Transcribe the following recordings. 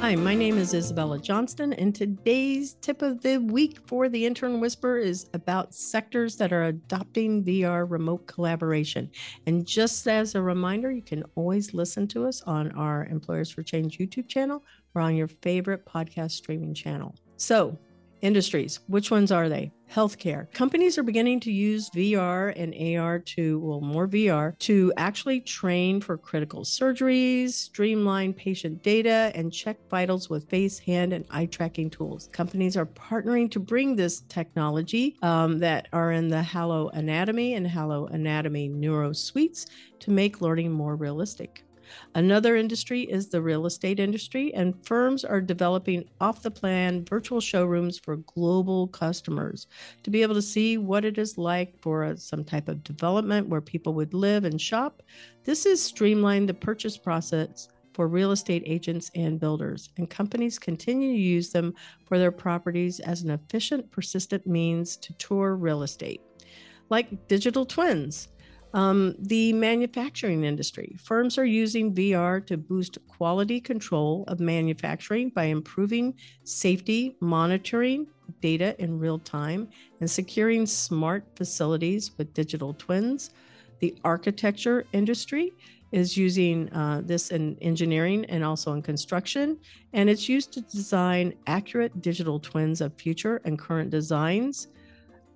Hi, my name is Isabella Johnston, and today's tip of the week for the Intern Whisperer is about sectors that are adopting VR remote collaboration. And just as a reminder, you can always listen to us on our Employers for Change YouTube channel or on your favorite podcast streaming channel. So, industries. Which ones are they? Healthcare. Companies are beginning to use VR and AR to, well, more VR, to actually train for critical surgeries, streamline patient data, and check vitals with face, hand, and eye tracking tools. Companies are partnering to bring this technology um, that are in the HoloAnatomy and HoloAnatomy Neuro suites to make learning more realistic. Another industry is the real estate industry, and firms are developing off the plan virtual showrooms for global customers to be able to see what it is like for a, some type of development where people would live and shop. This has streamlined the purchase process for real estate agents and builders, and companies continue to use them for their properties as an efficient, persistent means to tour real estate. Like digital twins. Um, the manufacturing industry. Firms are using VR to boost quality control of manufacturing by improving safety, monitoring data in real time, and securing smart facilities with digital twins. The architecture industry is using uh, this in engineering and also in construction, and it's used to design accurate digital twins of future and current designs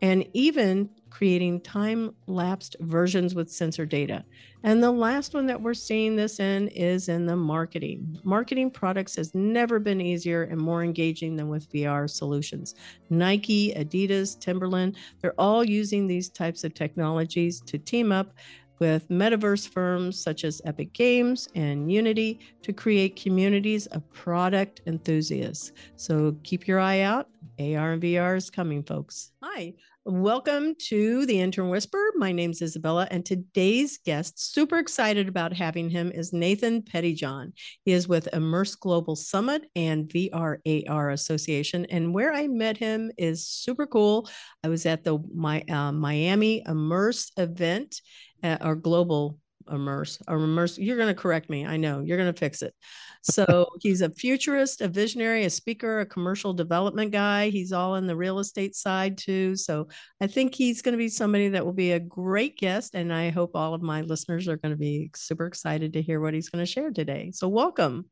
and even creating time lapsed versions with sensor data. And the last one that we're seeing this in is in the marketing. Marketing products has never been easier and more engaging than with VR solutions. Nike, Adidas, Timberland, they're all using these types of technologies to team up with metaverse firms such as Epic Games and Unity to create communities of product enthusiasts. So keep your eye out. AR and VR is coming, folks. Hi, Welcome to the Intern Whisperer. My name is Isabella, and today's guest, super excited about having him, is Nathan Pettyjohn. He is with Immerse Global Summit and VRAR Association, and where I met him is super cool. I was at the my uh, Miami Immerse event, uh, or Global Immerse, or Immerse. You're going to correct me. I know you're going to fix it. So he's a futurist, a visionary, a speaker, a commercial development guy. He's all in the real estate side too. So I think he's going to be somebody that will be a great guest. And I hope all of my listeners are going to be super excited to hear what he's going to share today. So welcome.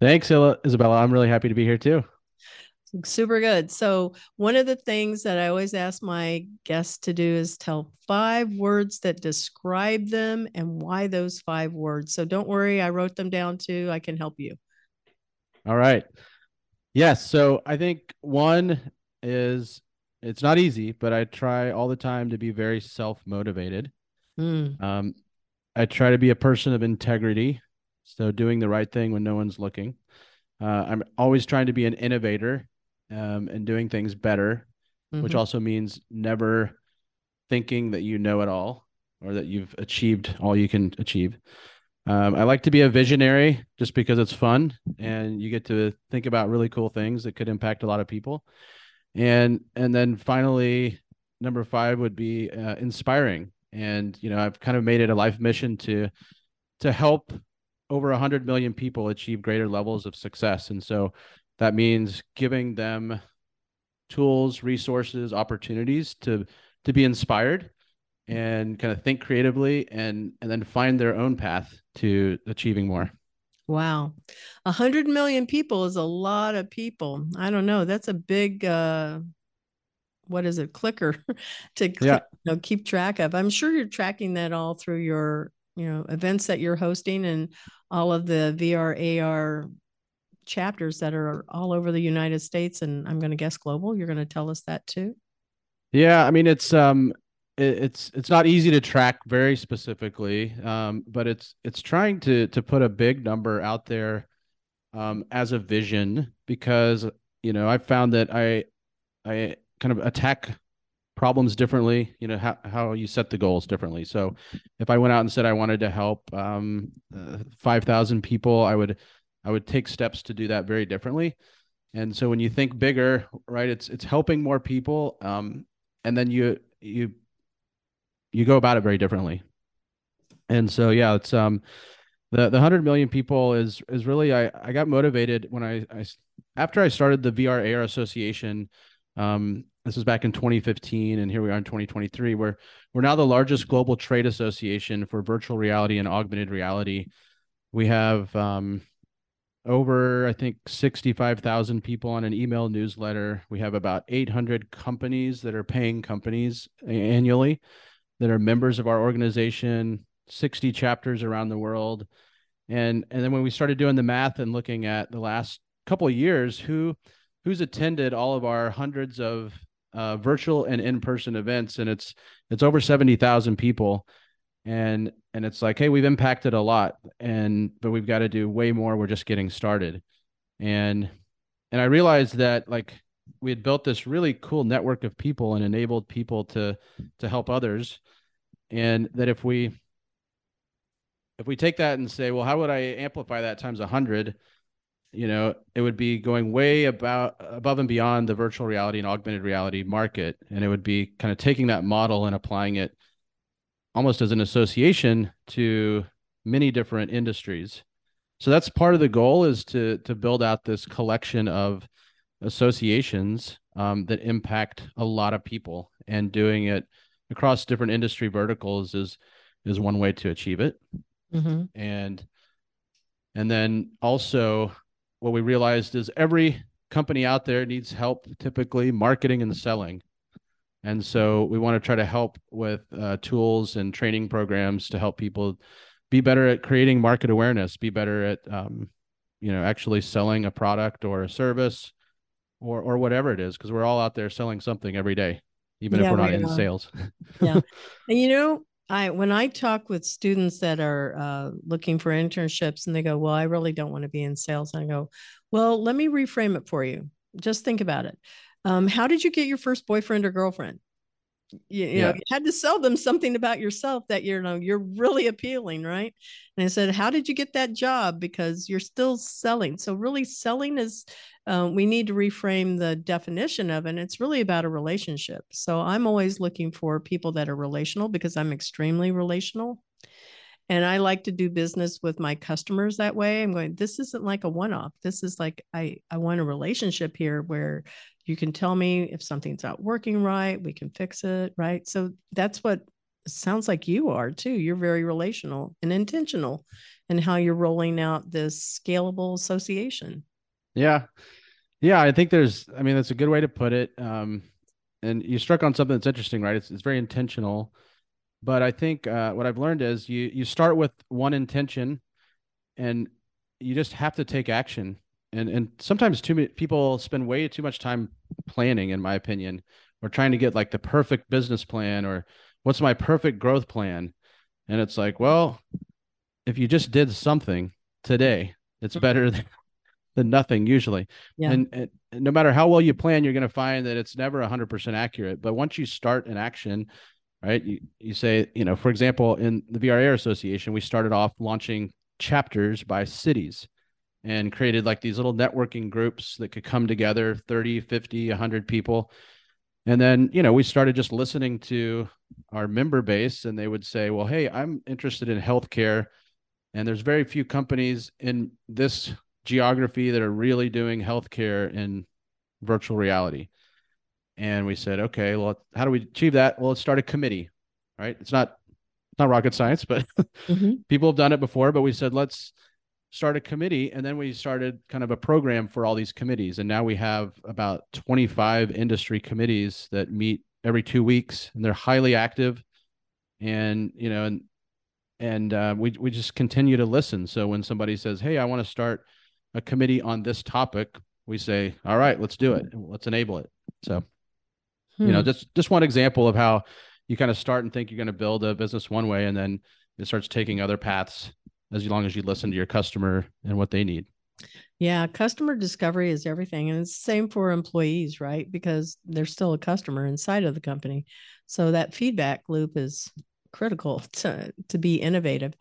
Thanks, Isabella. I'm really happy to be here too. Super good. So, one of the things that I always ask my guests to do is tell five words that describe them and why those five words. So, don't worry, I wrote them down too. I can help you. All right. Yes. So, I think one is it's not easy, but I try all the time to be very self motivated. Mm. Um, I try to be a person of integrity. So, doing the right thing when no one's looking. Uh, I'm always trying to be an innovator um, and doing things better, mm-hmm. which also means never thinking that you know it all or that you've achieved all you can achieve. Um, I like to be a visionary just because it's fun and you get to think about really cool things that could impact a lot of people. And and then finally, number five would be uh, inspiring. And you know, I've kind of made it a life mission to to help over 100 million people achieve greater levels of success. And so that means giving them tools, resources, opportunities to to be inspired and kind of think creatively and and then find their own path to achieving more. Wow. A hundred million people is a lot of people. I don't know. That's a big uh what is it, clicker to yeah. you know, keep track of. I'm sure you're tracking that all through your, you know, events that you're hosting and all of the VR AR chapters that are all over the United States and I'm going to guess global. You're going to tell us that too. Yeah, I mean it's um it's it's not easy to track very specifically, um, but it's it's trying to to put a big number out there um, as a vision because you know I found that I I kind of attack problems differently you know how, how you set the goals differently so if i went out and said i wanted to help um, uh, 5000 people i would I would take steps to do that very differently. And so when you think bigger, right, it's it's helping more people, um, and then you you you go about it very differently. And so yeah, it's um the the 100 million people is is really I I got motivated when I I after I started the VR AR Association um this was back in 2015 and here we are in 2023 where we're now the largest global trade association for virtual reality and augmented reality. We have um over I think 65,000 people on an email newsletter. We have about 800 companies that are paying companies annually that are members of our organization 60 chapters around the world. And and then when we started doing the math and looking at the last couple of years, who who's attended all of our hundreds of uh, virtual and in-person events, and it's it's over 70,000 people. And and it's like, hey, we've impacted a lot, and but we've got to do way more. We're just getting started. And and I realized that like we had built this really cool network of people and enabled people to to help others and that if we if we take that and say, well, how would I amplify that times a hundred? You know, it would be going way about above and beyond the virtual reality and augmented reality market, and it would be kind of taking that model and applying it almost as an association to many different industries. So that's part of the goal is to to build out this collection of associations um, that impact a lot of people, and doing it across different industry verticals is is one way to achieve it mm-hmm. and and then also what we realized is every company out there needs help typically marketing and selling and so we want to try to help with uh, tools and training programs to help people be better at creating market awareness be better at um, you know actually selling a product or a service or or whatever it is because we're all out there selling something every day even yeah, if we're not in sales yeah and you know I when I talk with students that are uh, looking for internships and they go, "Well, I really don't want to be in sales," and I go, "Well, let me reframe it for you. Just think about it. Um, how did you get your first boyfriend or girlfriend? You, you yeah. know, you had to sell them something about yourself that you know you're really appealing, right?" And I said, "How did you get that job? Because you're still selling. So really, selling is uh, we need to reframe the definition of it. And it's really about a relationship. So I'm always looking for people that are relational because I'm extremely relational. And I like to do business with my customers that way. I'm going, this isn't like a one off. This is like, I, I want a relationship here where you can tell me if something's not working right, we can fix it. Right. So that's what sounds like you are too. You're very relational and intentional in how you're rolling out this scalable association. Yeah. Yeah, I think there's I mean that's a good way to put it. Um and you struck on something that's interesting, right? It's it's very intentional. But I think uh, what I've learned is you you start with one intention and you just have to take action. And and sometimes too many people spend way too much time planning, in my opinion, or trying to get like the perfect business plan or what's my perfect growth plan. And it's like, well, if you just did something today, it's mm-hmm. better than than nothing usually. Yeah. And, and, no matter how well you plan, you're going to find that it's never 100% accurate. But once you start an action, right, you, you say, you know, for example, in the VR AR Association, we started off launching chapters by cities and created like these little networking groups that could come together 30, 50, 100 people. And then, you know, we started just listening to our member base and they would say, well, hey, I'm interested in healthcare. And there's very few companies in this geography that are really doing healthcare in virtual reality. And we said, okay, well, how do we achieve that? Well, let's start a committee, right? It's not not rocket science, but mm-hmm. people have done it before. But we said, let's start a committee. And then we started kind of a program for all these committees. And now we have about 25 industry committees that meet every two weeks and they're highly active. And, you know, and and uh, we we just continue to listen. So when somebody says, "Hey, I want to start a committee on this topic, we say, all right, let's do it. Let's enable it. So, hmm. you know, hmm. just just one example of how you kind of start and think you're going to build a business one way, and then it starts taking other paths as long as you listen to your customer and what they need. Yeah, customer discovery is everything. And it's the same for employees, right? Because they're still a customer inside of the company. So that feedback loop is critical to to be innovative.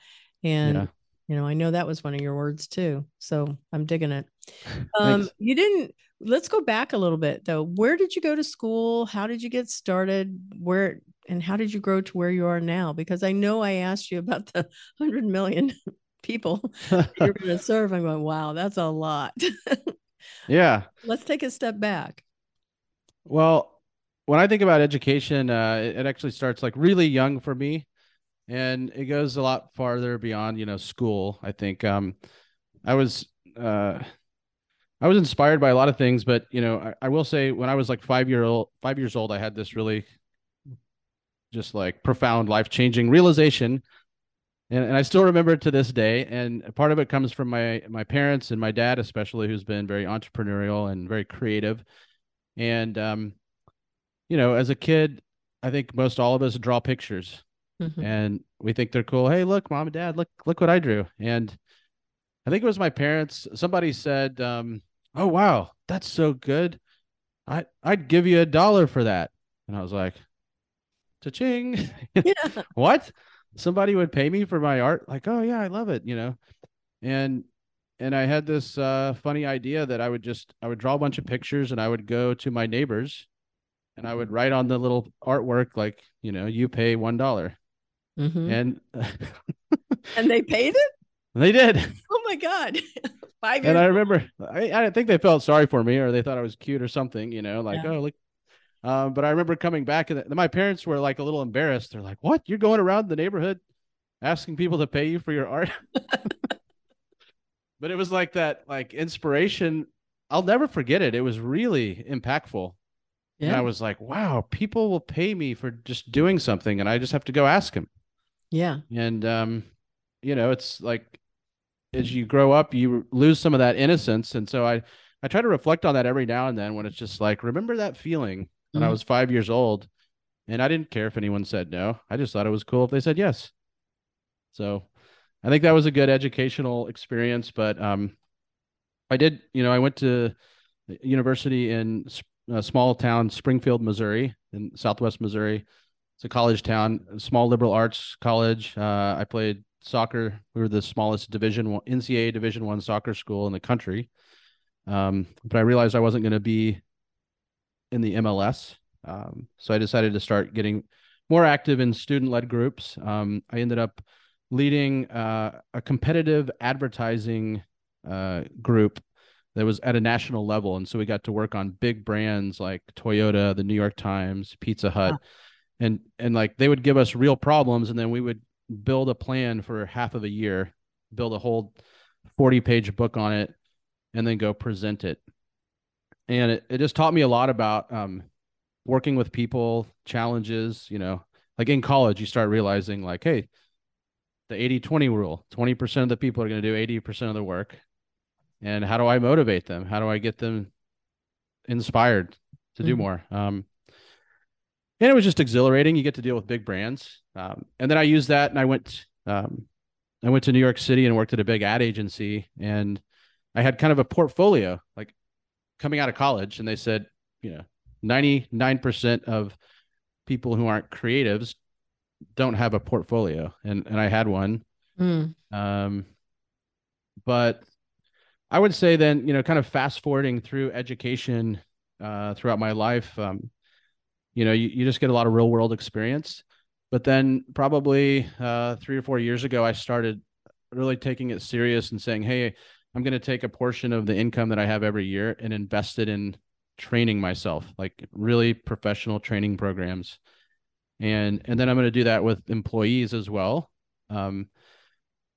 And yeah you know i know that was one of your words too so i'm digging it um you didn't let's go back a little bit though where did you go to school how did you get started where and how did you grow to where you are now because i know i asked you about the 100 million people you're going to serve. I'm going, wow, that's a lot. yeah. Let's take a step back. Well, when I think about education, uh, it, it actually starts like really young for me, and it goes a lot farther beyond you know school. I think um, I was uh, I was inspired by a lot of things, but you know, I, I, will say when I was like five year old, five years old, I had this really just like profound life changing realization. And, and I still remember it to this day. And part of it comes from my my parents and my dad, especially, who's been very entrepreneurial and very creative. And um, you know, as a kid, I think most all of us draw pictures mm-hmm. and we think they're cool. Hey, look, mom and dad, look, look what I drew. And I think it was my parents. Somebody said, um, "Oh wow, that's so good. I I'd give you a dollar for that." And I was like, "Cha-ching!" Yeah. what? Somebody would pay me for my art? Like, oh yeah, I love it. You know, and and I had this uh, funny idea that I would just I would draw a bunch of pictures and I would go to my neighbors and I would write on the little artwork like, you know, you pay one mm-hmm. and and they paid it. They did. Oh my god. Five years. And I remember I, I think they felt sorry for me or they thought I was cute or something, you know, like, yeah. oh look. Um, but I remember coming back and my parents were like a little embarrassed. They're like, What? You're going around the neighborhood asking people to pay you for your art? but it was like that like inspiration. I'll never forget it. It was really impactful. Yeah. And I was like, wow, people will pay me for just doing something and I just have to go ask them. Yeah. And um, you know, it's like as you grow up, you lose some of that innocence. And so I, I try to reflect on that every now and then when it's just like, remember that feeling when mm-hmm. I was five years old and I didn't care if anyone said no. I just thought it was cool if they said yes. So I think that was a good educational experience. But um, I did, you know, I went to university in a small town, Springfield, Missouri, in Southwest Missouri. It's a college town, small liberal arts college. Uh, I played soccer. We were the smallest Division One NCAA Division One soccer school in the country. Um, but I realized I wasn't going to be in the MLS, um, so I decided to start getting more active in student-led groups. Um, I ended up leading uh, a competitive advertising uh, group that was at a national level, and so we got to work on big brands like Toyota, the New York Times, Pizza Hut. And and like they would give us real problems, and then we would build a plan for half of a year, build a whole 40 page book on it, and then go present it. And it, it just taught me a lot about um, working with people, challenges, you know, like in college, you start realizing, like, hey, the 80 20 rule 20% of the people are going to do 80% of the work. And how do I motivate them? How do I get them inspired to mm-hmm. do more? Um, and it was just exhilarating. You get to deal with big brands, um, and then I used that, and I went, um, I went to New York City and worked at a big ad agency, and I had kind of a portfolio, like coming out of college, and they said, you know, ninety nine percent of people who aren't creatives don't have a portfolio, and and I had one, mm. um, but I would say then, you know, kind of fast forwarding through education uh, throughout my life. Um, you know you, you just get a lot of real world experience. But then probably uh, three or four years ago i started really taking it serious and saying hey i'm going to take a portion of the income that i have every year and invest it in training myself like really professional training programs. And and then i'm going to do that with employees as well. Um,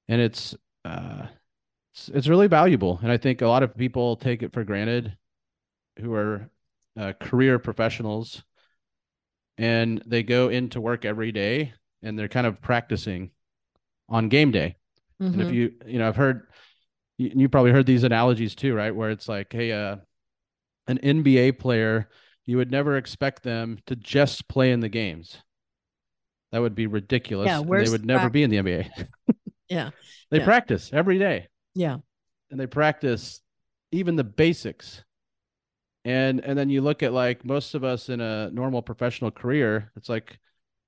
and it's uh, it's, it's really valuable. And i think a lot of people take it for granted who are uh, career professionals and they go into work every day and they're kind of practicing on game day. Mm-hmm. And if mm-hmm. you, you know, I've heard, you, you, probably heard these analogies too, right? Where it's like, hey, uh, an NBA player, you would never expect them to just play in the games. That would be ridiculous. Yeah, they would never be in the NBA. yeah. They yeah. practice every day. Yeah. And they practice even the basics and and then you look at like most of us in a normal professional career it's like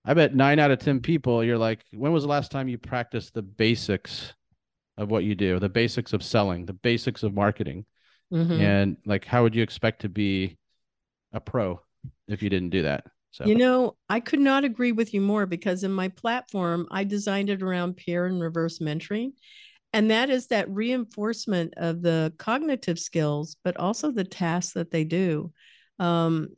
i bet nine out of ten people you're like when was the last time you practiced the basics of what you do? The basics of selling the basics of marketing. Mm-hmm. and like how would you expect to be a pro if you didn't do that? So you know i could not agree with you more because in my platform i designed it around peer and reverse mentoring and that is that reinforcement of the cognitive skills but also the tasks that they do. Um,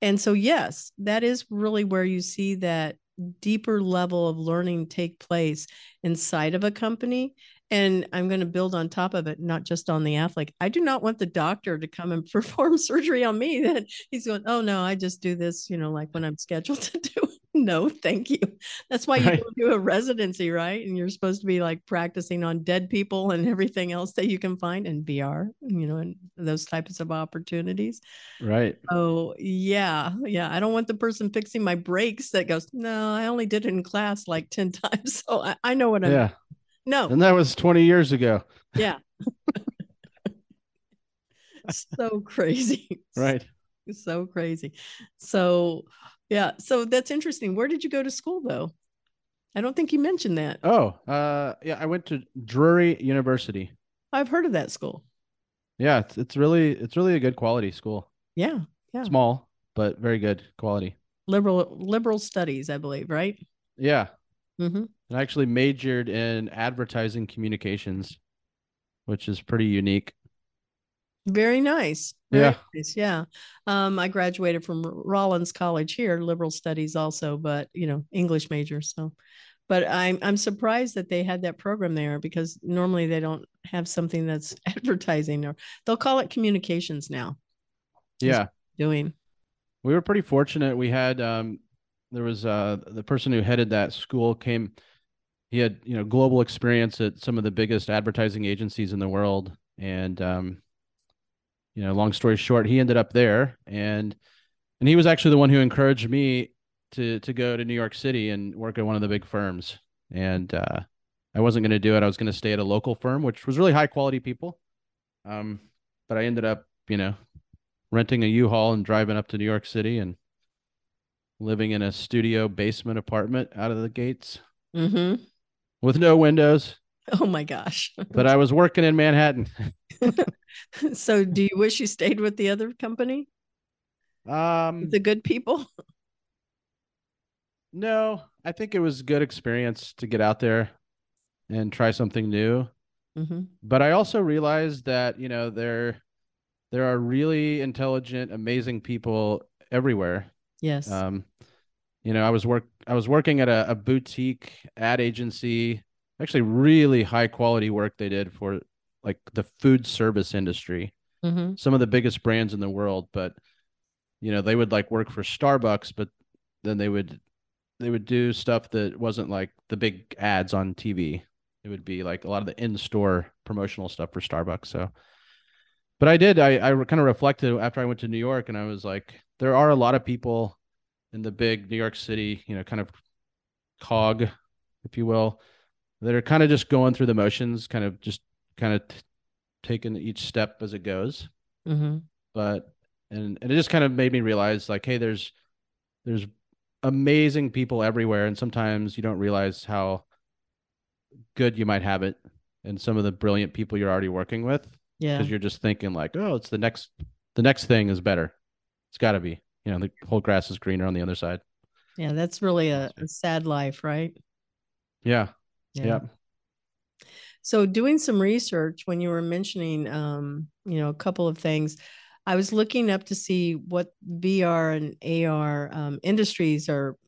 and so yes that is really where you see that deeper level of learning take place inside of a company. And i'm going to build on top of it not just on the athlete. I do not want the doctor to come and perform surgery on me that he's going oh no i just do this you know like when i'm scheduled to do it no thank you that's why you right. do a residency right and you're supposed to be like practicing on dead people and everything else that you can find in vr you know and those types of opportunities right oh yeah yeah i don't want the person fixing my brakes that goes no i only did it in class like 10 times so i, I know what i'm yeah no. And that was 20 years ago. Yeah. so crazy. Right. So crazy. So, yeah. So that's interesting. Where did you go to school though? I don't think you mentioned that. Oh, uh, yeah. I went to Drury University. I've heard of that school. Yeah, it's, it's really it's really a good quality school. Yeah, yeah. Small, but very good quality. Liberal liberal studies, I believe, right? Yeah, Mm-hmm. I actually majored in advertising communications, which is pretty unique. Very nice. Very yeah. Nice. Yeah. Um, I graduated from Rollins College here, liberal studies also, but you know, English major. So, but I'm I'm surprised that they had that program there because normally they don't have something that's advertising or they'll call it communications now. Yeah. Doing. We were pretty fortunate. We had um, there was uh, the person who headed that school came he had you know global experience at some of the biggest advertising agencies in the world and um, you know long story short he ended up there and and he was actually the one who encouraged me to to go to New York City and work at one of the big firms and uh, I wasn't going to do it I was going to stay at a local firm which was really high quality people um, but I ended up you know renting a U-Haul and driving up to New York City and living in a studio basement apartment out of the gates mm-hmm. with no windows. Oh my gosh. but I was working in Manhattan. so do you wish you stayed with the other company? Um the good people? No, I think it was a good experience to get out there and try something new. Mm-hmm. But I also realized that, you know, there there are really intelligent, amazing people everywhere Yes. Um, you know, I was work I was working at a, a boutique ad agency, actually really high quality work they did for like the food service industry. Mm-hmm. Some of the biggest brands in the world, but you know, they would like work for Starbucks, but then they would they would do stuff that wasn't like the big ads on TV. It would be like a lot of the in-store promotional stuff for Starbucks. So but I did. I, I kind of reflected after I went to New York, and I was like, there are a lot of people in the big New York City, you know, kind of cog, if you will, that are kind of just going through the motions, kind of just kind of t- taking each step as it goes. Mm-hmm. But and and it just kind of made me realize, like, hey, there's there's amazing people everywhere, and sometimes you don't realize how good you might have it, and some of the brilliant people you're already working with yeah. Because you're just thinking like, oh, it's the next the next thing is better. It's got to be. You know, the whole grass is greener on the other side. Yeah, that's really a, a sad life, right? Yeah. yeah. Yeah. So doing some research when you were mentioning um, you know, a couple of things, I was looking up to see what VR and AR um, industries are,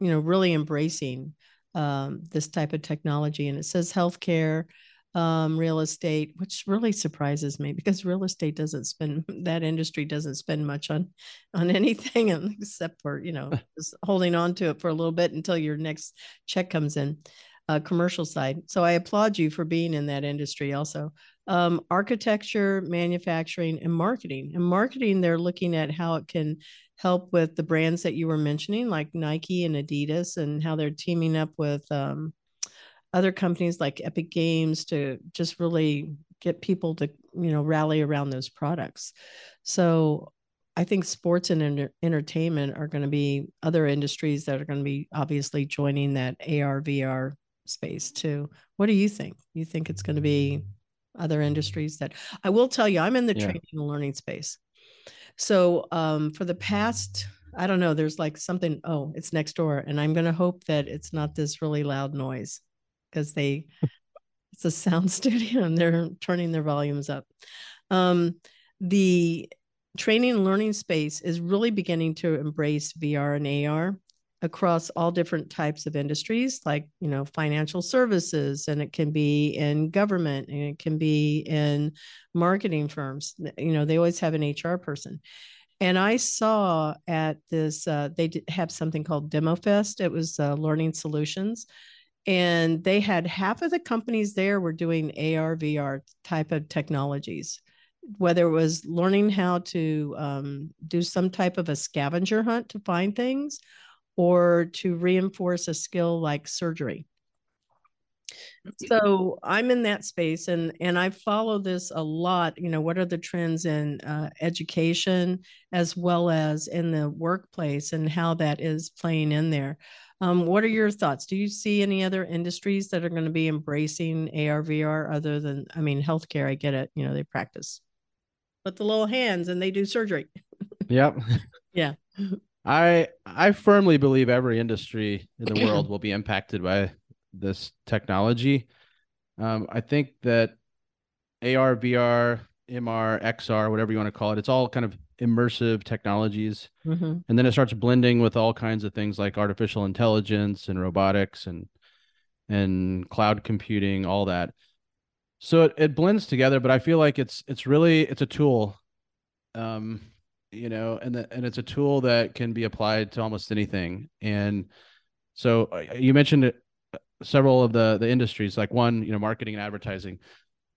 you know, really embracing um, this type of technology. And it says healthcare, um, real estate, which really surprises me because real estate doesn't spend that industry doesn't spend much on on anything except for you know just holding on to it for a little bit until your next check comes in. Uh, commercial side. So I applaud you for being in that industry also. Um, architecture, manufacturing, and marketing. And marketing, they're looking at how it can help with the brands that you were mentioning, like Nike and Adidas, and how they're teaming up with um, other companies like Epic Games to just really get people to you know rally around those products. So I think sports and enter- entertainment are going to be other industries that are going to be obviously joining that AR VR space too. What do you think? You think it's going to be other industries that I will tell you I'm in the yeah. training and learning space. So um, for the past I don't know, there's like something, oh, it's next door. And I'm going to hope that it's not this really loud noise because they it's a sound studio and they're turning their volumes up. Um, the training and learning space is really beginning to embrace VR and AR across all different types of industries like you know financial services and it can be in government and it can be in marketing firms you know they always have an hr person. And i saw at this uh, they have something called demo fest. It was uh, learning solutions. And they had half of the companies there were doing ar vr type of technologies whether it was learning how to um, do some type of a scavenger hunt to find things or to reinforce a skill like surgery. So I'm in that space and and I follow this a lot. You know, what are the trends in uh, education as well as in the workplace and how that is playing in there. Um, what are your thoughts? Do you see any other industries that are going to be embracing AR VR other than, I mean, healthcare? I get it. You know, they practice, but the little hands and they do surgery. Yep. yeah. I I firmly believe every industry in the world will be impacted by this technology. Um, I think that AR, VR, MR, XR, whatever you want to call it, it's all kind of immersive technologies, mm-hmm. and then it starts blending with all kinds of things like artificial intelligence and robotics and and cloud computing, all that. So it, it blends together, but I feel like it's it's really it's a tool. Um, you know, and the, and it's a tool that can be applied to almost anything. And so uh, you mentioned uh, several of the the industries, like one, you know, marketing and advertising.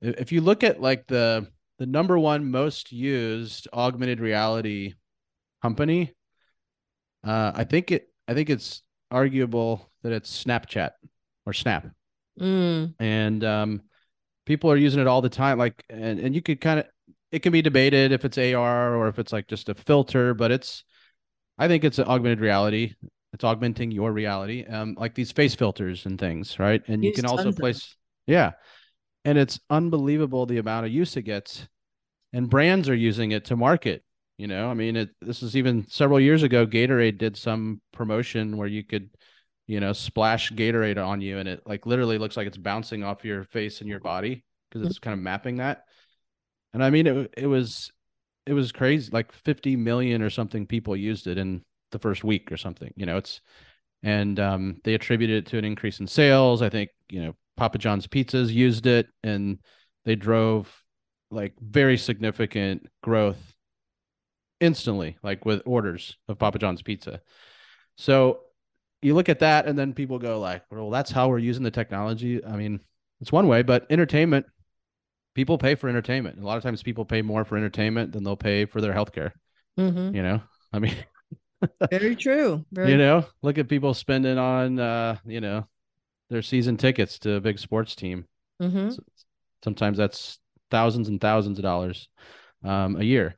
If you look at like the the number one most used augmented reality company, uh, I think it I think it's arguable that it's Snapchat or Snap. Mm. And um, people are using it all the time. Like, and, and you could kind of it can be debated if it's AR or if it's like just a filter, but it's I think it's an augmented reality. It's augmenting your reality. Um, like these face filters and things, right? And Use you can also place yeah. And it's unbelievable the amount of use it gets. And brands are using it to market. You know, I mean, it, this is even several years ago. Gatorade did some promotion where you could, you know, splash Gatorade on you, and it like literally looks like it's bouncing off your face and your body because it's kind of mapping that and I mean it it was it was crazy like 50 million or something people used it in the first week or something you know it's and um, they attributed it to an increase in sales. I think you know papa john's pizzas used it and they drove like very significant growth instantly like with orders of papa john's pizza. So you look at that and then people go like well that's how we're using the technology. I mean it's one way but entertainment people pay for entertainment. A lot of times people pay more for entertainment than they'll pay for their healthcare. Mm-hmm. You know, I mean, very true. Very you know, look at people spending on, uh, you know, their season tickets to a big sports team. Mm-hmm. So sometimes that's thousands and thousands of dollars um, a year.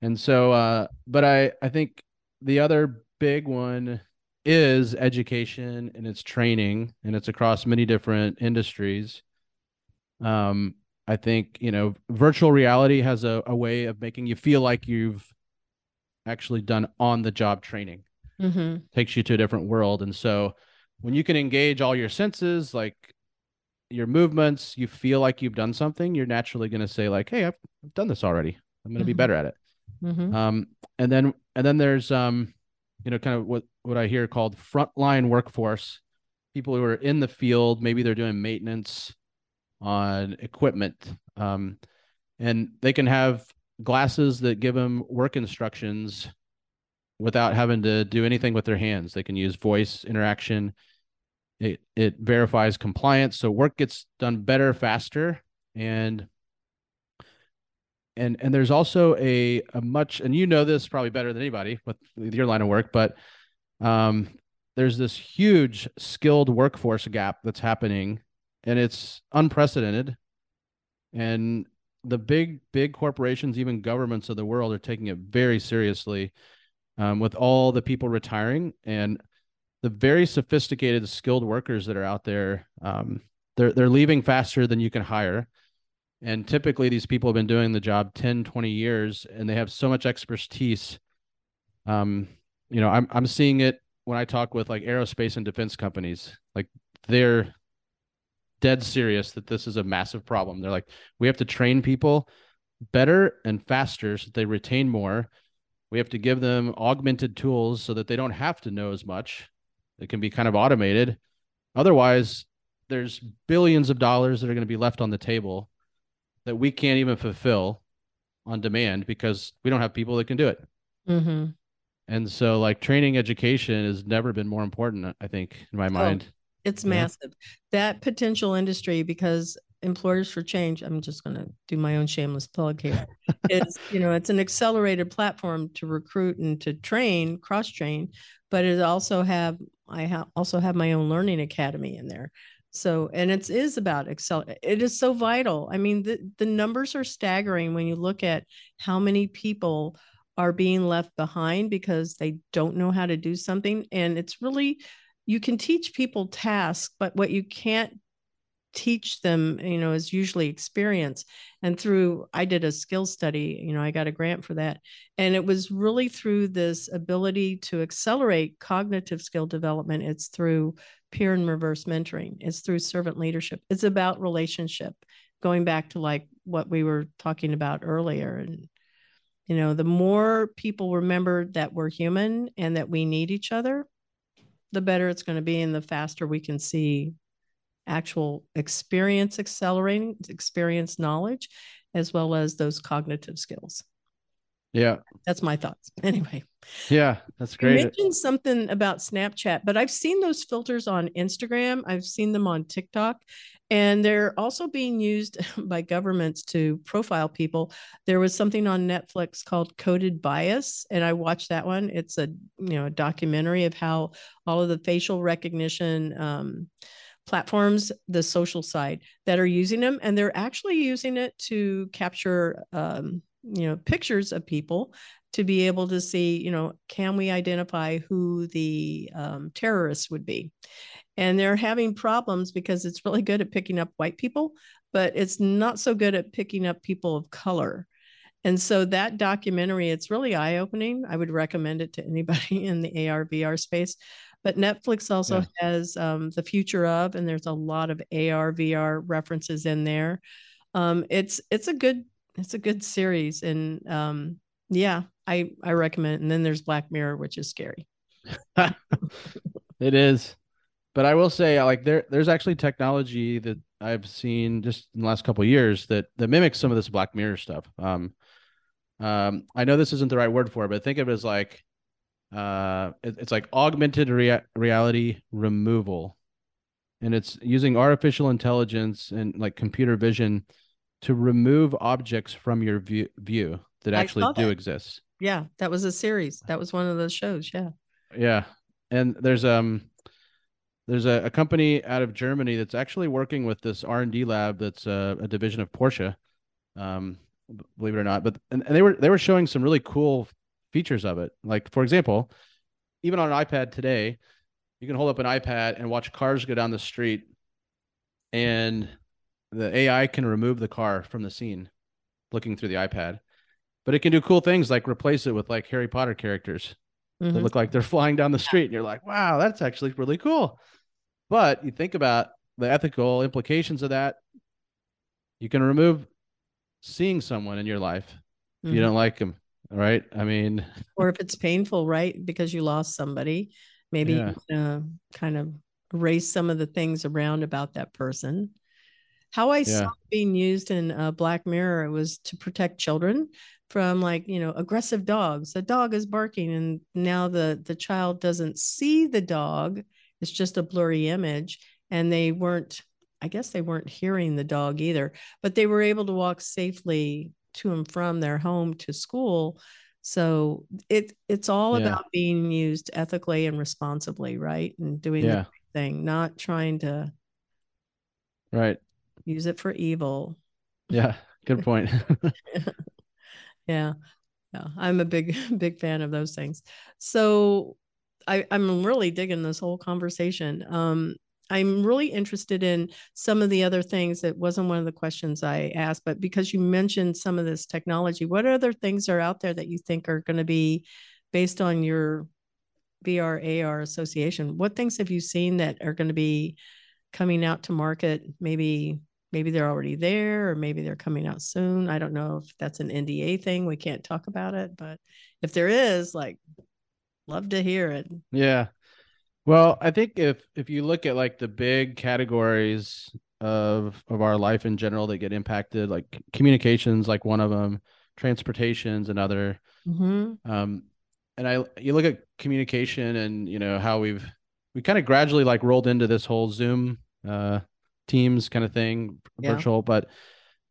And so, uh, but I, I think the other big one is education and it's training and it's across many different industries. Um, I think, you know, virtual reality has a, a way of making you feel like you've actually done on the job training. Mm-hmm. Takes you to a different world. And so when you can engage all your senses, like your movements, you feel like you've done something, you're naturally going to say, like, hey, I've, I've, done this already. I'm going to mm-hmm. be better at it. Mm-hmm. Um, and then and then there's um, you know, kind of what what I hear called frontline workforce, people who are in the field, maybe they're doing maintenance, on equipment. Um, and they can have glasses that give them work instructions without having to do anything with their hands. They can use voice interaction. It it verifies compliance, so work gets done better, faster, and and and there's also a a much and you know this probably better than anybody with, your line of work, but um, there's this huge skilled workforce gap that's happening and it's unprecedented. And the big, big corporations, even governments of the world, are taking it very seriously um, with all the people retiring and the very sophisticated, skilled workers that are out there. Um, they're they're leaving faster than you can hire. And typically, these people have been doing the job 10, 20 years, and they have so much expertise. Um, you know, I'm I'm seeing it when I talk with like aerospace and defense companies. Like they're dead serious that this is a massive problem. They're like, we have to train people better and faster so they retain more. We have to give them augmented tools so that they don't have to know as much. It can be kind of automated. Otherwise, there's billions of dollars that are going to be left on the table that we can't even fulfill on demand because we don't have people that can do it. Mm-hmm. And so, like, training education has never been more important, I think, in my oh, mind. It's yeah. massive. That potential industry, because employers for change i'm just going to do my own shameless plug here is you know it's an accelerated platform to recruit and to train cross train but it also have i ha- also have my own learning academy in there so and it is about excel it is so vital i mean the, the numbers are staggering when you look at how many people are being left behind because they don't know how to do something and it's really you can teach people tasks but what you can't teach them you know is usually experience. And through i did a skill study you know i got a grant for that. And it was really through this ability to accelerate cognitive skill development. It's through peer and reverse mentoring. It's through servant leadership. It's about relationship going back to like what we were talking about earlier. And you know the more people remember that we're human and that we need each other the better it's going to be and the faster we can see actual experience accelerating experience knowledge as well as those cognitive skills yeah. That's my thoughts. Anyway. Yeah that's great. You mentioned something about snapchat but i've seen those filters on instagram. I've seen them on tiktok and they're also being used by governments to profile people. There was something on netflix called coded bias and i watched that one. It's a you know a documentary of how all of the facial recognition um, platforms, the social side, that are using them, and they're actually using it to capture, um, you know, pictures of people to be able to see, you know, can we identify who the um, terrorists would be? And they're having problems because it's really good at picking up white people, but it's not so good at picking up people of color. And so that documentary, it's really eye opening. I would recommend it to anybody in the AR VR space but Netflix also yeah. has um, the future of, and there's a lot of AR VR references in there. Um, it's it's a good it's a good series, and um, yeah, I I recommend. It. And then there's Black Mirror, which is scary. it is, but I will say, like there there's actually technology that I've seen just in the last couple years that that mimics some of this Black Mirror stuff. Um, um, I know this isn't the right word for it, but think of it as like uh, it, it's like augmented rea- reality removal, and it's using artificial intelligence and like computer vision to remove objects from your view, view that actually do exist. Yeah, that was a series. That was one of those shows. Yeah. Yeah, and there's um there's a, a company out of Germany that's actually working with this R and D lab that's a, a, division of Porsche, um, believe it or not. But and, and they were they were showing some really cool features of it. Like for example, even on an iPad today, you can hold up an iPad and watch cars go down the street and the AI can remove the car from the scene looking through the iPad. But it can do cool things like replace it with like Harry Potter characters mm-hmm. that look like they're flying down the street and you're like, "Wow, that's actually really cool." But you think about the ethical implications of that. You can remove seeing someone in your life if mm-hmm. you don't like them right? I mean, or if it's painful, right? Because you lost somebody, maybe yeah. uh, kind of erase some of the things around about that person. How I yeah. saw being used in uh, Black Mirror was to protect children from like you know aggressive dogs. A dog is barking, and now the the child doesn't see the dog; it's just a blurry image, and they weren't. I guess they weren't hearing the dog either, but they were able to walk safely to and from their home to school. So it it's all yeah. about being used ethically and responsibly, right? And doing yeah. the right thing, not trying to right use it for evil. Yeah, good point. yeah. Yeah. I'm a big, big fan of those things. So I, I'm really digging this whole conversation. Um, I'm really interested in some of the other things that wasn't one of the questions I asked, but because you mentioned some of this technology, what other things are out there that you think are going to be based on your VR AR association? What things have you seen that are going to be coming out to market. Maybe maybe they're already there or maybe they're coming out soon. I don't know if that's an NDA thing. We can't talk about it, but if there is, like love to hear it. Yeah. Well, I think if if you look at like the big categories of of our life in general that get impacted, like communications, like one of them, transportation's another. Mm-hmm. Um, and I you look at communication and you know how we've we kind of gradually like rolled into this whole Zoom uh Teams kind of thing, yeah. virtual, but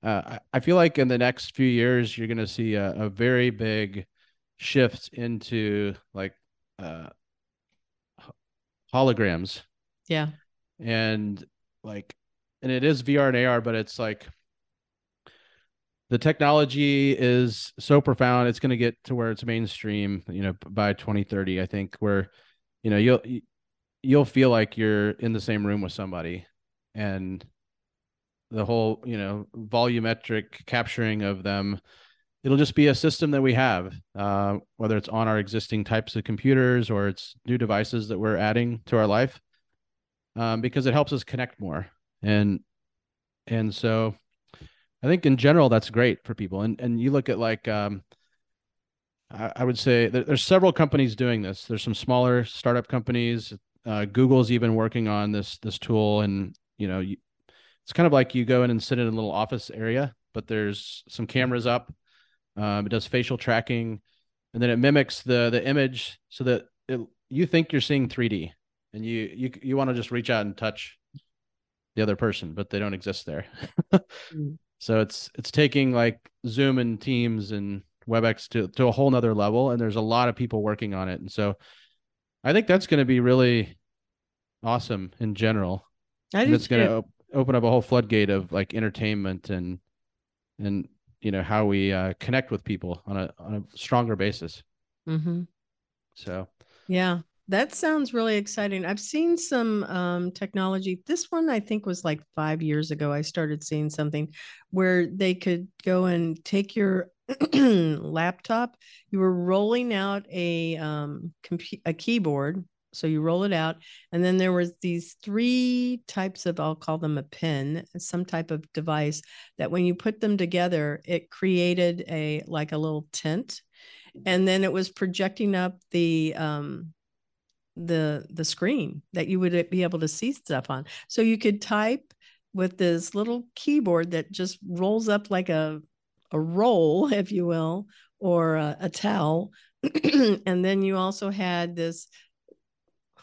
uh, I feel like in the next few years you're going to see a, a, very big shift into like uh, holograms. Yeah. And like, and it is VR and AR, but it's like the technology is so profound. It's going to get to where it's mainstream, you know, by 2030, I think, where, you know, you'll, you'll feel like you're in the same room with somebody and the whole, you know, volumetric capturing of them it'll just be a system that we have, uh, whether it's on our existing types of computers or it's new devices that we're adding to our life, um, because it helps us connect more. And and so, I think in general that's great for people. And and you look at like um, I, I would say there, there's several companies doing this. There's some smaller startup companies. Uh, Google's even working on this this tool, and you know, you, it's kind of like you go in and sit in a little office area, but there's some cameras up um, it does facial tracking, and then it mimics the the image so that it, you think you're seeing 3D, and you you you want to just reach out and touch the other person, but they don't exist there. mm. So it's it's taking like Zoom and Teams and WebEx to to a whole nother level, and there's a lot of people working on it, and so I think that's going to be really awesome in general. I it's going to op- open up a whole floodgate of like entertainment and and you know how we uh, connect with people on a on a stronger basis. Mm-hmm. So yeah, that sounds really exciting. I've seen some um, technology. This one I think was like five years ago. I started seeing something where they could go and take your laptop. You were rolling out a um, comp- a keyboard so you roll it out, and then there was these three types of I'll call them a pin, some type of device that when you put them together, it created a like a little tent, and then it was projecting up the um, the the screen that you would be able to see stuff on. So you could type with this little keyboard that just rolls up like a a roll, if you will, or a, a towel. and then you also had this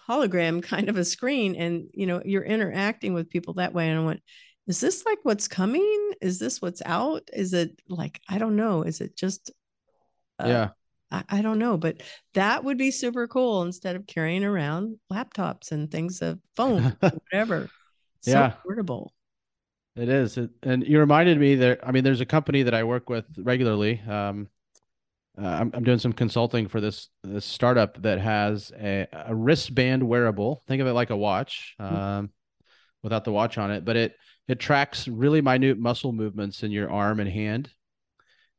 hologram kind of a screen and you know you're interacting with people that way and i went is this like what's coming? Is this what's out? Is it like i don't know. Is it just uh, yeah. I, I, don't know. But that would be super cool instead of carrying around laptops and things of phone whatever. So yeah. portable. It is. It, and you reminded me that i mean there's a company that i work with regularly um, uh, I'm, I'm doing some consulting for this this startup that has a, a wristband wearable. Think of it like a watch, hmm. um, without the watch on it, but it it tracks really minute muscle movements in your arm and hand.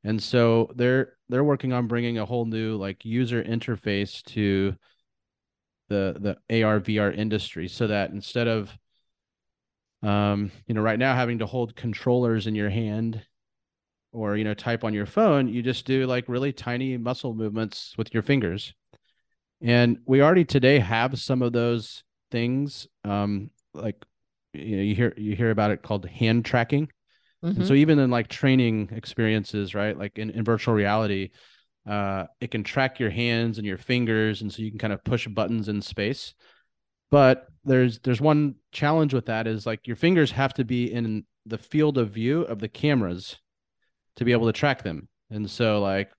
And so they're they're working on bringing a whole new like user interface to the the AR VR industry, so that instead of um, you know, right now having to hold controllers in your hand or you know type on your phone you just do like really tiny muscle movements with your fingers. And we already today have some of those things um like you know you hear you hear about it called hand tracking. Mm-hmm. and so even in like training experiences right like in, in virtual reality uh it can track your hands and your fingers and so you can kind of push buttons in space. But there's there's one challenge with that is like your fingers have to be in the field of view of the cameras to be able to track them. And so like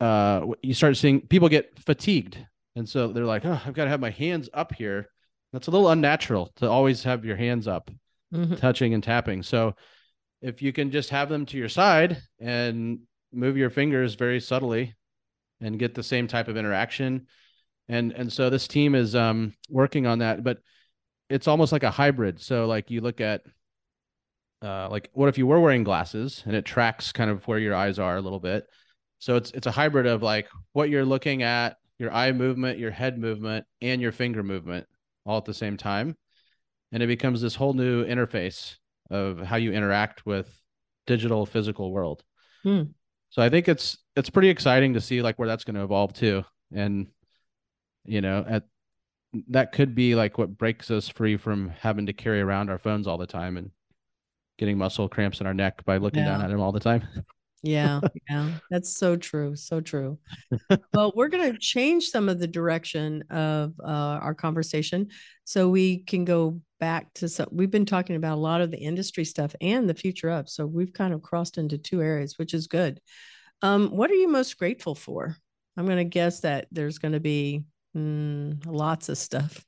uh you start seeing people get fatigued. And so they're like, "Oh, I've got to have my hands up here." That's a little unnatural to always have your hands up, mm-hmm. touching and tapping. So if you can just have them to your side and move your fingers very subtly and get the same type of interaction and and so this team is um working on that but it's almost like a hybrid so like you look at uh, like what if you were wearing glasses and it tracks kind of where your eyes are a little bit so it's it's a hybrid of like what you're looking at your eye movement your head movement and your finger movement all at the same time and it becomes this whole new interface of how you interact with digital physical world. Hmm. So I think it's it's pretty exciting to see like where that's going to evolve too, and you know, at that could be like what breaks us free from having to carry around our phones all the time and getting muscle cramps in our neck by looking yeah. down at them all the time. yeah, yeah, that's so true, so true. well, we're going to change some of the direction of uh, our conversation so we can go back to some. We've been talking about a lot of the industry stuff and the future of, so we've kind of crossed into two areas, which is good. Um, what are you most grateful for? I'm going to guess that there's going to be mm, lots of stuff.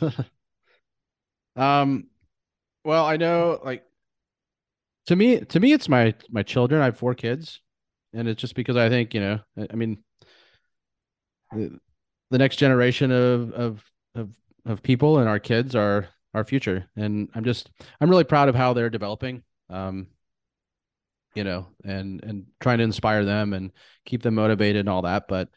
um, well, I know like to me to me it's my my children. I have four kids and it's just because i think you know i mean the, the next generation of of of of people and our kids are our future. And i'm just i'm really proud of how they're developing um you know and and trying to inspire them and keep them motivated and all that. But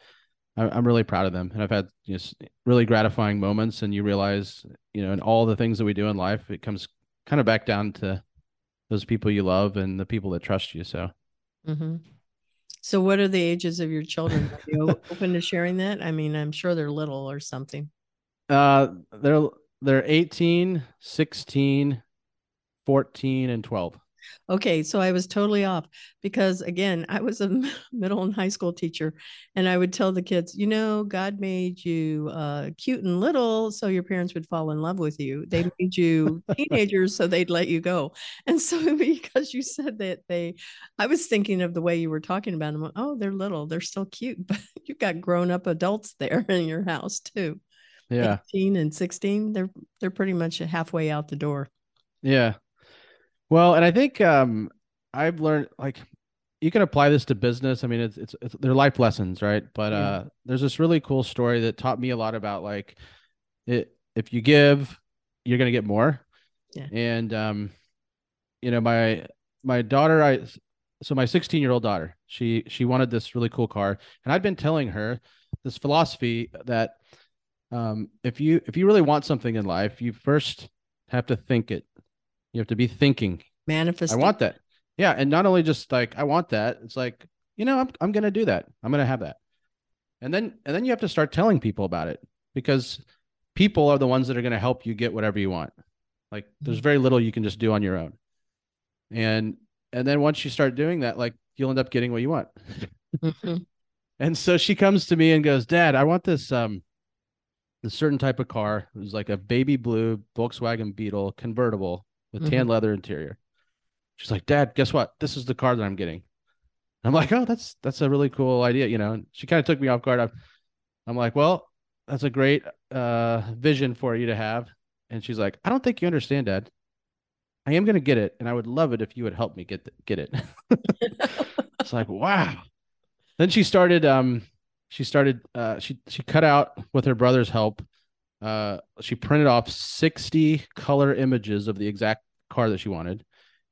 i'm really proud of them. And i've had you know, really gratifying moments. And you realize you know in all the things that we do in life it comes kind of back down to those people you love and the people that trust you. So, mm-hmm. so what are the ages of your children? Are you open to sharing that? I mean, I'm sure they're little or something. Uh, they're they're 18, 16, 14, and 12. Okay, so I was totally off because again, I was a middle and high school teacher, and I would tell the kids, you know, God made you uh, cute and little so your parents would fall in love with you. They made you teenagers so they'd let you go. And so because you said that they, I was thinking of the way you were talking about them. Oh, they're little, they're still cute, but you've got grown up adults there in your house too. Yeah, 18 and 16, they're they're pretty much halfway out the door. Yeah, well, and I think um, I've learned like you can apply this to business. I mean, it's it's, it's they're life lessons, right? But yeah. uh, there's this really cool story that taught me a lot about like it. If you give, you're gonna get more. Yeah. And um, you know, my my daughter, I so my 16 year old daughter, she she wanted this really cool car, and I'd been telling her this philosophy that um, if you if you really want something in life, you first have to think it you have to be thinking. Manifest. I want that. Yeah, and not only just like I want that. It's like you know I'm I'm gonna do that. I'm gonna have that. And then and then you have to start telling people about it because people are the ones that are going to help you get whatever you want. Like there's mm-hmm. very little you can just do on your own. And and then once you start doing that, like you'll end up getting what you want. Mm-hmm. and so she comes to me and goes, "Dad, I want this um this certain type of car. It was like a baby blue Volkswagen Beetle convertible with mm-hmm. tan leather interior. She's like, Dad, guess what? This is the car that I'm getting. I'm like, oh, that's that's a really cool idea, you know. And she kind of took me off guard. I'm, I'm like, well, that's a great uh, vision for you to have. And she's like, I don't think you understand, Dad. I am gonna get it, and I would love it if you would help me get the, get it. it's like, wow. Then she started. Um, she started. Uh, she she cut out with her brother's help uh, she printed off 60 color images of the exact car that she wanted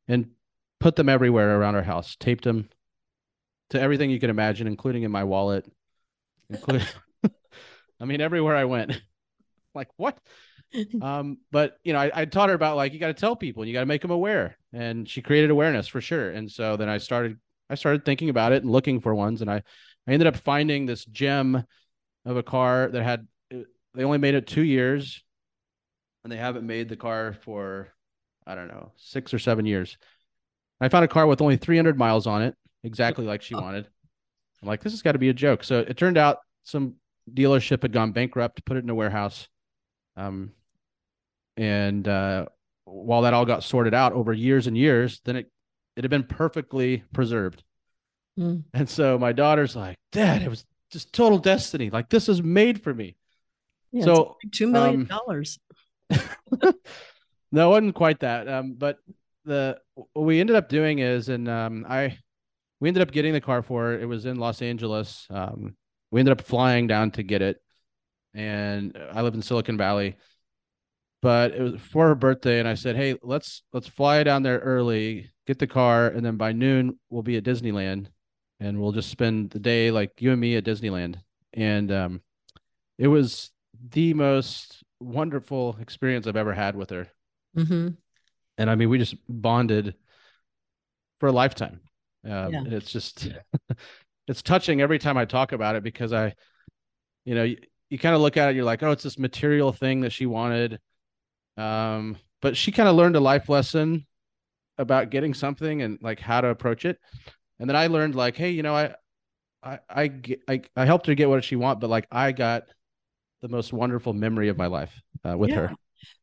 and put them everywhere around her house, taped them to everything you can imagine, including in my wallet, including, I mean, everywhere I went. like, what? um, but you know, I, I taught her about like you got to tell people, you got to make them aware, and she created awareness for sure. And so then I started, I started thinking about it and looking for ones, and I, I ended up finding this gem of a car that had they only made it two years, and they haven't made the car for I don't know six or seven years. I found a car with only 300 miles on it, exactly like she wanted. I'm like, this has got to be a joke. So it turned out some dealership had gone bankrupt, put it in a warehouse. Um, and uh, while that all got sorted out over years and years, then it it had been perfectly preserved. Mm. And so my daughter's like, Dad, it was just total destiny. Like this is made for me. Yeah, so two million um, dollars. Um, no, it wasn't quite that. Um, but the what we ended up doing is, and um, I we ended up getting the car for it. It was in Los Angeles. Um, we ended up flying down to get it, and I live in Silicon Valley. But it was for her birthday, and I said, "Hey, let's let's fly down there early, get the car, and then by noon we'll be at Disneyland, and we'll just spend the day like you and me at Disneyland." And um, it was the most wonderful experience I've ever had with her. Mm-hmm. And I mean, we just bonded for a lifetime. Um, Yeah. And it's just, it's touching every time I talk about it because I, you know, you, you kind of look at it, you're like, oh, it's this material thing that she wanted. Um, but she kind of learned a life lesson about getting something and like how to approach it. And then I learned like, hey, you know, I, I, I, I, I helped her get what she want, but like I got the most wonderful memory of my life uh, with Yeah. her.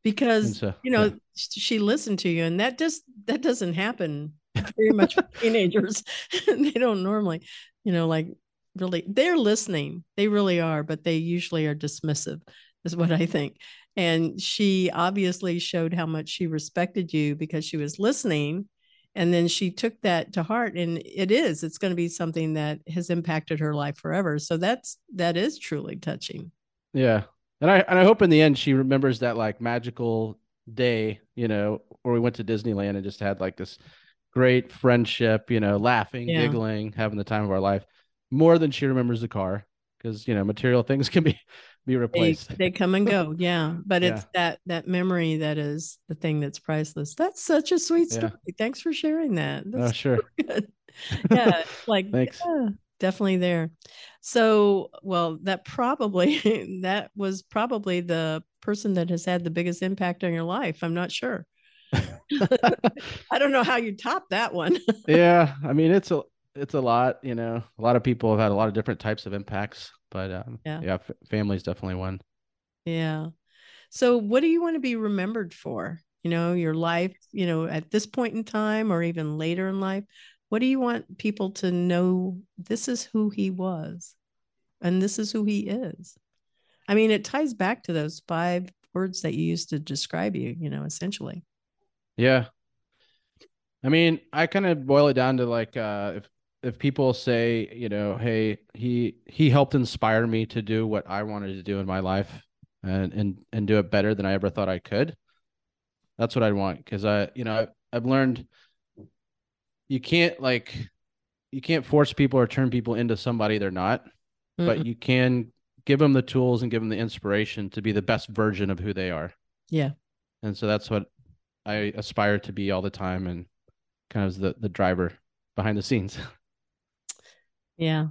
Because so, you know yeah. she listened to you and that just that doesn't happen very much with teenagers they don't normally you know like really they're listening they really are but they usually are dismissive is what i think and she obviously showed how much she respected you because she was listening and then she took that to heart and it is it's going to be something that has impacted her life forever so that's that is truly touching Yeah. And I and I hope in the end she remembers that like magical day, you know, where we went to Disneyland and just had like this great friendship, you know, laughing, Yeah. giggling, having the time of our life, more than she remembers the car. Because you know, material things can be be replaced. they come and go yeah but Yeah. it's that that memory that is the thing that's priceless that's such a sweet Yeah. story thanks for sharing that oh, that's sure. good yeah like Thanks. yeah, definitely there so well that probably that was probably the person that has had the biggest impact on your life i'm not sure i don't know how you top that one yeah. I mean it's a it's a lot, you know. A lot of people have had a lot of different types of impacts, but um, Yeah. yeah, f- family's definitely one. Yeah. So what do you want to be remembered for? You know, your life, you know, at this point in time or even later in life, what do you want people to know this is who he was and this is who he is? I mean, it ties back to those five words that you used to describe you, you know, essentially. Yeah. I mean, I kind of boil it down to like uh if if people say, you know, hey, he he helped inspire me to do what I wanted to do in my life and and and do it better than I ever thought I could. That's what I want because I, you know, I've learned you can't like you can't force people or turn people into somebody they're not, Mm-mm. but you can give them the tools and give them the inspiration to be the best version of who they are. Yeah. And so that's what I aspire to be all the time and kind of the, the driver behind the scenes. Yeah.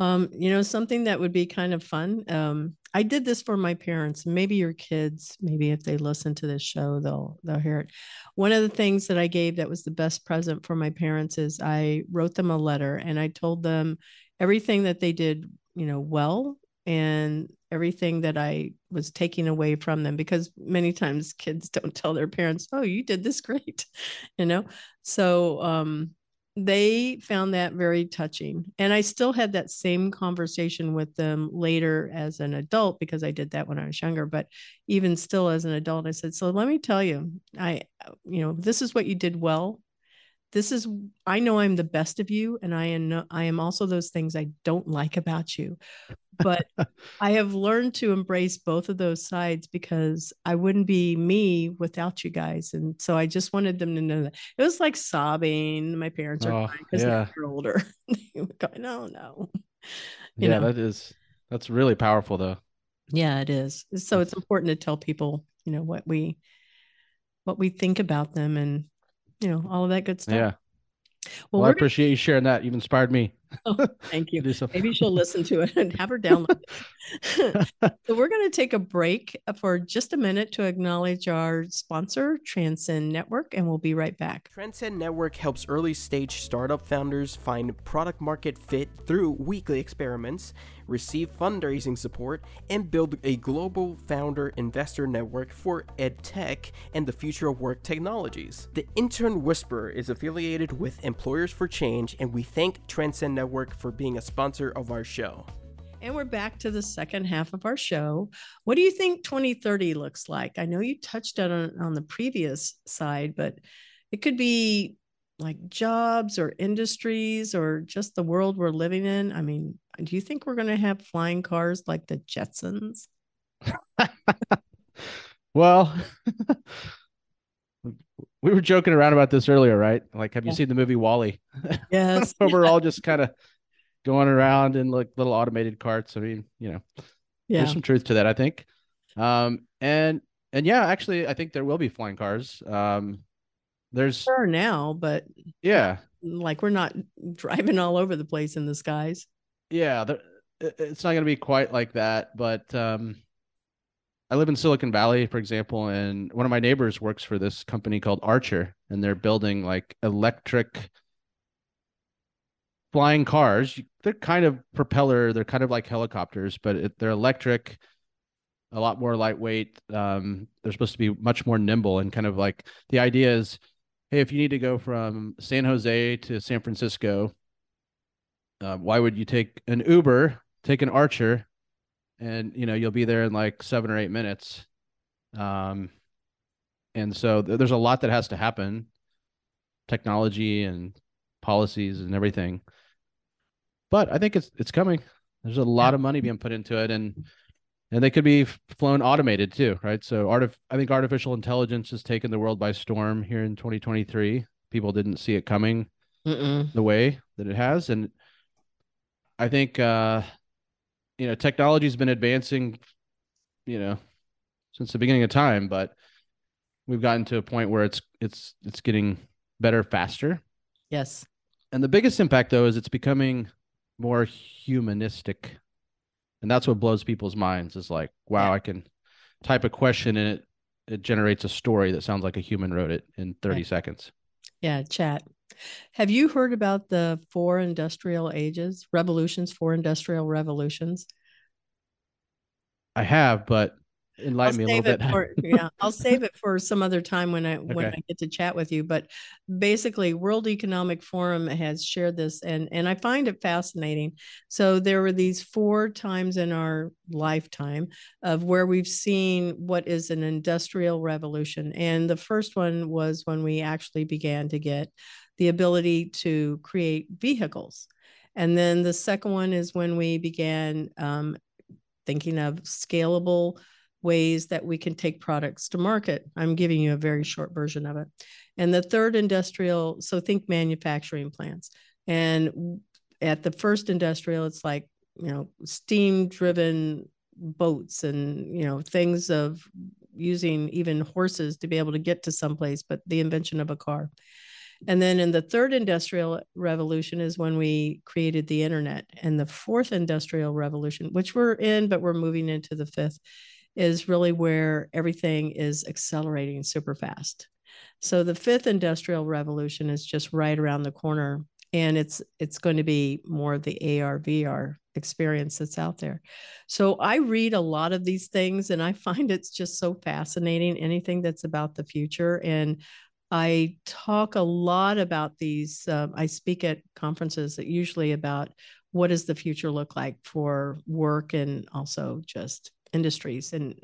Um, you know, something that would be kind of fun. Um, I did this for my parents. Maybe your kids, maybe if they listen to this show, they'll they'll hear it. One of the things that I gave that was the best present for my parents is I wrote them a letter and I told them everything that they did, you know, well and everything that I was taking away from them because many times kids don't tell their parents, "Oh, you did this great." you know. So, um they found that very touching. And I still had that same conversation with them later as an adult because I did that when I was younger. But even still, as an adult, I said, So let me tell you, I, you know, this is what you did well. This is, I know I'm the best of you. And I am, I am also those things I don't like about you. But I have learned to embrace both of those sides because I wouldn't be me without you guys. And so I just wanted them to know that it was like sobbing. My parents are Oh, crying because yeah. they're older. they were going, oh, no, no. You yeah, know. that is that's really powerful though. Yeah, it is. So it's important to tell people, you know, what we what we think about them and you know, all of that good stuff. Yeah. Well, Well, I we're gonna, appreciate you sharing that. You've inspired me oh, thank you. Maybe she'll listen to it and have her download it. so we're going to take a break for just a minute to acknowledge our sponsor, Transcend Network, and we'll be right back. Transcend Network helps early stage startup founders find product market fit through weekly experiments, receive fundraising support, and build a global founder investor network for edtech and the future of work technologies. The Intern Whisperer is affiliated with Employers for Change, and we thank Transcend Network for being a sponsor of our show. And we're back to the second half of our show. What do you think 2030 looks like? I know you touched on on the previous side, but it could be like jobs or industries or just the world we're living in. I mean, do you think we're going to have flying cars like the Jetsons? Well, we were joking around about this earlier, right? Like, have you Yeah. seen the movie WALL-E? Yes. Where we're all just kind of going around in like little automated carts. I mean, you know, yeah. there's some truth to that, I think. Um, and and yeah, actually, I think there will be flying cars. Um, there's there are now, but yeah, like we're not driving all over the place in the skies. Yeah, there, it's not going to be quite like that, but um, I live in Silicon Valley, for example, and one of my neighbors works for this company called Archer, and they're building like electric flying cars. They're kind of propeller, they're kind of like helicopters, but it, they're electric, a lot more lightweight. Um, they're supposed to be much more nimble, and kind of like the idea is, hey, if you need to go from San Jose to San Francisco, uh, why would you take an Uber, take an Archer, and you know you'll be there in like seven or eight minutes? Um and so th- there's a lot that has to happen. Technology and policies and everything. But i think it's it's coming. There's a lot yeah. of money being put into it and and they could be flown automated too right so art i think artificial intelligence has taken the world by storm here in 2023 people didn't see it coming Mm-mm. the way that it has and i think uh you know, technology's been advancing, you know, since the beginning of time, but we've gotten to a point where it's it's it's getting better faster. Yes. And the biggest impact though is it's becoming more humanistic. And that's what blows people's minds is like, wow, yeah. I can type a question and it it generates a story that sounds like a human wrote it in 30 right. seconds. Yeah, chat. Have you heard about the four industrial ages, revolutions, four industrial revolutions? I have, but enlighten me a little bit. For, yeah, I'll save it for some other time when I okay. when I get to chat with you. But basically, World Economic Forum has shared this, and and I find it fascinating. So there were these four times in our lifetime of where we've seen what is an industrial revolution, and the first one was when we actually began to get the ability to create vehicles. And then the second one is when we began um, thinking of scalable ways that we can take products to market. I'm giving you a very short version of it. And the third industrial, so think manufacturing plants. And at the first industrial, it's like, you know, steam driven boats and, you know, things of using even horses to be able to get to someplace, but the invention of a car. And then in the third industrial revolution is when we created the internet. And the fourth industrial revolution, which we're in, but we're moving into the fifth, is really where everything is accelerating super fast. So the fifth industrial revolution is just right around the corner. And it's it's going to be more of the AR VR experience that's out there. So I read a lot of these things and I find it's just so fascinating anything that's about the future and I talk a lot about these. Uh, I speak at conferences that usually about what does the future look like for work and also just industries. And,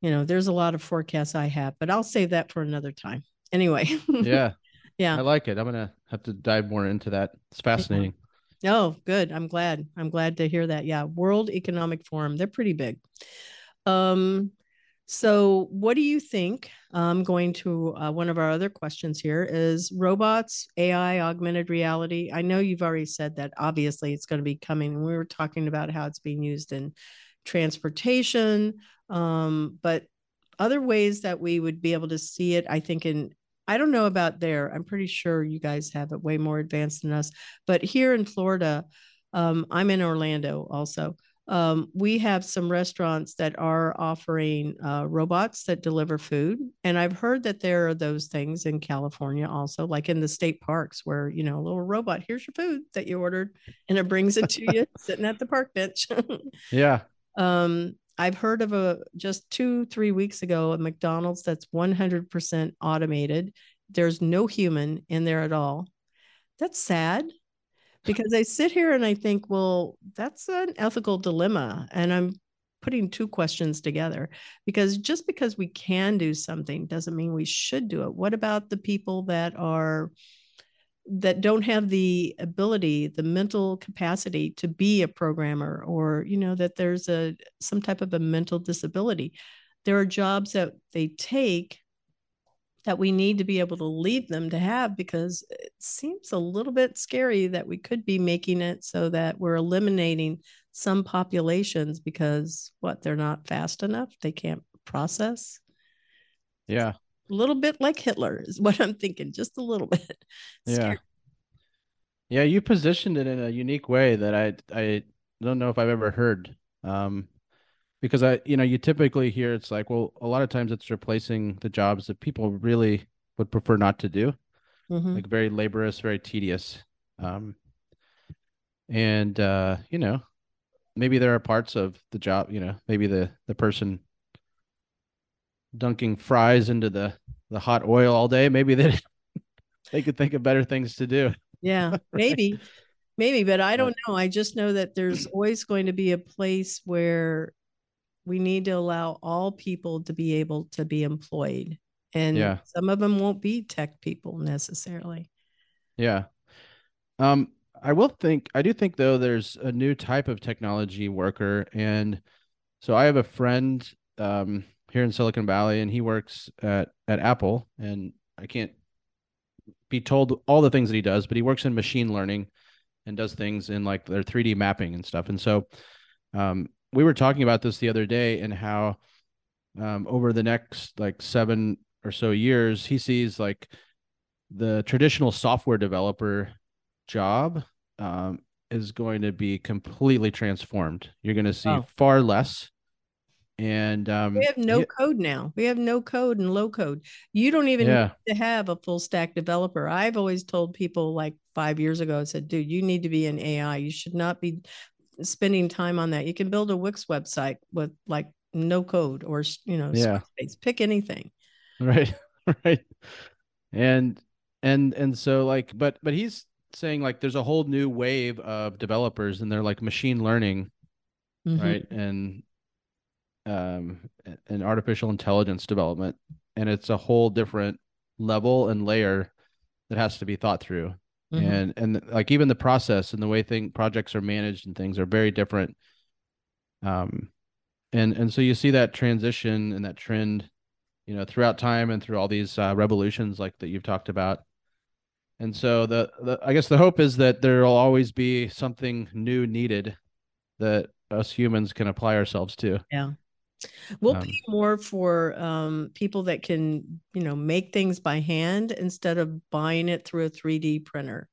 you know, there's a lot of forecasts I have, but I'll save that for another time. Anyway. yeah. Yeah. I like it. I'm going to have to dive more into that. It's fascinating. Oh, good. I'm glad. I'm glad to hear that. Yeah. World Economic Forum. They're pretty big. Um, so, what do you think? I'm going to uh, one of our other questions here is robots, AI, augmented reality. I know you've already said that obviously it's going to be coming. We were talking about how it's being used in transportation, um, but other ways that we would be able to see it, I think, in I don't know about there. I'm pretty sure you guys have it way more advanced than us. But here in Florida, um, I'm in Orlando also um, we have some restaurants that are offering uh, robots that deliver food and i've heard that there are those things in california also like in the state parks where you know a little robot here's your food that you ordered and it brings it to you sitting at the park bench yeah um, i've heard of a just two three weeks ago a mcdonald's that's 100% automated there's no human in there at all that's sad because I sit here and I think, well, that's an ethical dilemma. And I'm putting two questions together because just because we can do something doesn't mean we should do it. What about the people that are that don't have the ability the mental capacity to be a programmer or you know that there's a some type of a mental disability. There are jobs that they take that we need to be able to leave them to have because it seems a little bit scary that we could be making it so that we're eliminating some populations because what they're not fast enough? They can't process? Yeah a little bit like hitler is what i'm thinking just a little bit. Yeah. Yeah you positioned it in a unique way that i i don't know if i've ever heard um because i you know you typically hear it's like well a lot of times it's replacing the jobs that people really would prefer not to do mm-hmm. like very laborious very tedious um and uh you know maybe there are parts of the job you know maybe the the person dunking fries into the the hot oil all day. Maybe they they could think of better things to do. Yeah maybe maybe but i don't know. I just know that there's always going to be a place where we need to allow all people to be able to be employed and yeah. some of them won't be tech people necessarily. Yeah. Um I will think I do think though there's a new type of technology worker, and so I have a friend um, here in Silicon Valley, and he works at at Apple, and I can't be told all the things that he does, but he works in machine learning and does things in like their 3D mapping and stuff. And so um, we were talking about this the other day and how um, over the next like seven or so years, he sees like the traditional software developer job um, is going to be completely transformed. You're going to see oh. far less. And um, we have no code now. We have no code and low code. You don't even yeah. need to have a full stack developer. I've always told people like five years ago, I said, dude, you need to be an AI. You should not be spending time on that. You can build a Wix website with like no code or, you know, yeah. Space. pick anything. Right. right. And, and, and so like, but, but he's saying like there's a whole new wave of developers and they're like machine learning mm-hmm. right and um and artificial intelligence development and it's a whole different level and layer that has to be thought through mm-hmm. and and like even the process and the way thing projects are managed and things are very different um and and so you see that transition and that trend you know throughout time and through all these uh, revolutions like that you've talked about and so the, the I guess the hope is that there will always be something new needed that us humans can apply ourselves to. Yeah. We'll um, pay more for um, people that can, you know, make things by hand instead of buying it through a 3D printer.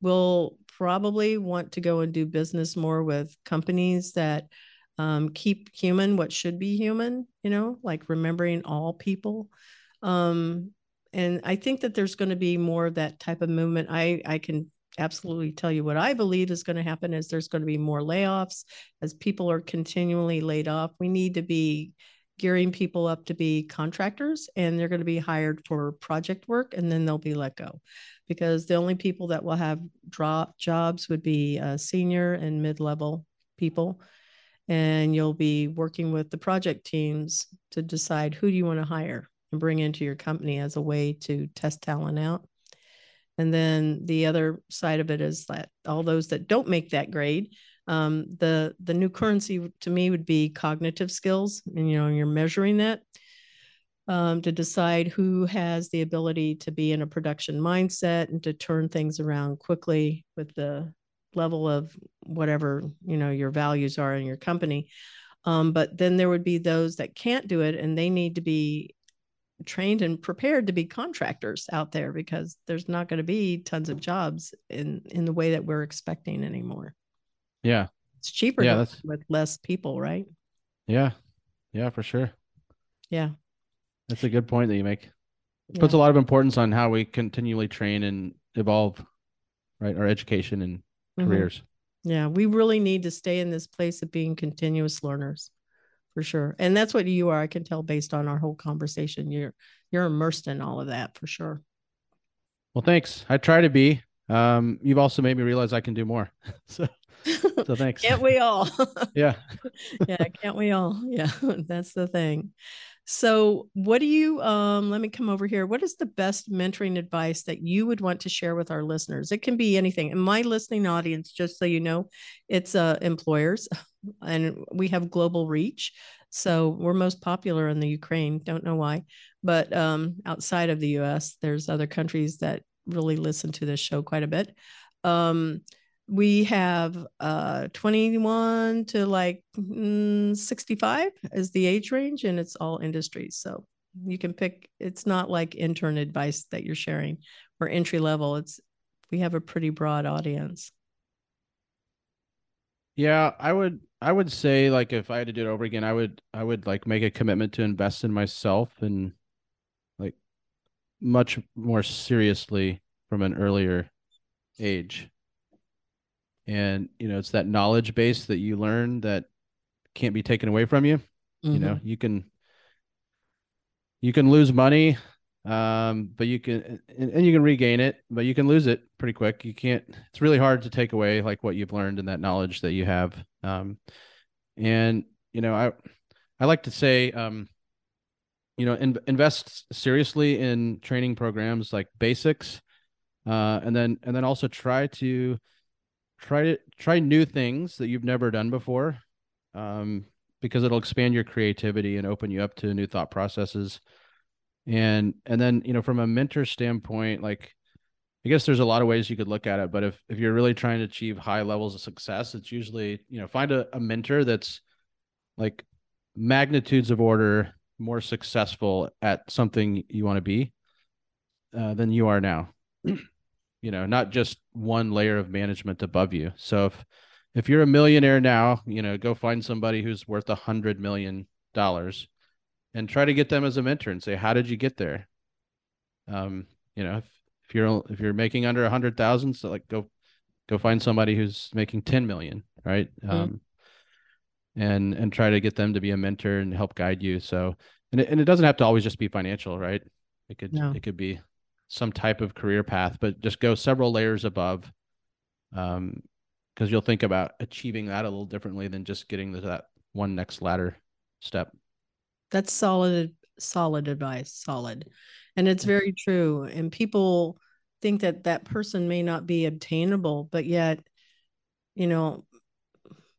We'll probably want to go and do business more with companies that um, keep human what should be human, you know, like remembering all people. Um, and I think that there's going to be more of that type of movement. I I can absolutely tell you what I believe is going to happen is there's going to be more layoffs as people are continually laid off. We need to be gearing people up to be contractors and they're going to be hired for project work and then they'll be let go because the only people that will have drop jobs would be uh, senior and mid-level people and you'll be working with the project teams to decide who do you want to hire and bring into your company as a way to test talent out. And then the other side of it is that all those that don't make that grade, um, the the new currency to me would be cognitive skills, and you know you're measuring that um, to decide who has the ability to be in a production mindset and to turn things around quickly with the level of whatever you know your values are in your company. Um, but then there would be those that can't do it, and they need to be trained and prepared to be contractors out there because there's not going to be tons of jobs in in the way that we're expecting anymore. Yeah. It's cheaper yeah, that's... with less people, right? Yeah. Yeah, for sure. Yeah. That's a good point that you make. Yeah. puts a lot of importance on how we continually train and evolve, right? Our education and mm-hmm. careers. Yeah, we really need to stay in this place of being continuous learners for sure. And that's what you are. I can tell based on our whole conversation. You're you're immersed in all of that for sure. Well, thanks. I try to be. Um, you've also made me realize I can do more. so so thanks. can't we all? yeah. yeah, can't we all? Yeah, that's the thing. So, what do you um let me come over here. What is the best mentoring advice that you would want to share with our listeners? It can be anything. In my listening audience, just so you know, it's uh employers and we have global reach. So we're most popular in the Ukraine. Don't know why, but um, outside of the U.S., there's other countries that really listen to this show quite a bit. Um, we have uh 21 to like mm, 65 is the age range and it's all industries so you can pick it's not like intern advice that you're sharing or entry level it's we have a pretty broad audience yeah i would i would say like if i had to do it over again i would i would like make a commitment to invest in myself and like much more seriously from an earlier age and you know it's that knowledge base that you learn that can't be taken away from you mm-hmm. you know mm-hmm. you can you can lose money um but you can and, and, you can regain it but you can lose it pretty quick. You can't it's really hard to take away like what you've learned and that knowledge that you have. Um and you know i i like to say um you know in, invest seriously in training programs like basics uh and then and then also try to try to try new things that you've never done before um, because it'll expand your creativity and open you up to new thought processes and and then you know from a mentor standpoint like i guess there's a lot of ways you could look at it but if if you're really trying to achieve high levels of success it's usually you know find a, a mentor that's like magnitudes of order more successful at something you want to be uh, than you are now you know, not just one layer of management above you. So if if you're a millionaire now, you know, go find somebody who's worth a hundred million dollars and try to get them as a mentor and say, how did you get there? Um, you know, if, if you're if you're making under a hundred thousand, so like go go find somebody who's making 10 million, right? Mm-hmm. Um, and and try to get them to be a mentor and help guide you. So and it, and it doesn't have to always just be financial, right? It could no. it could be some type of career path, but just go several layers above. Um, because you'll think about achieving that a little differently than just getting to that one next ladder step. That's solid, solid advice. Solid. And it's very true. And people think that that person may not be obtainable, but yet, you know,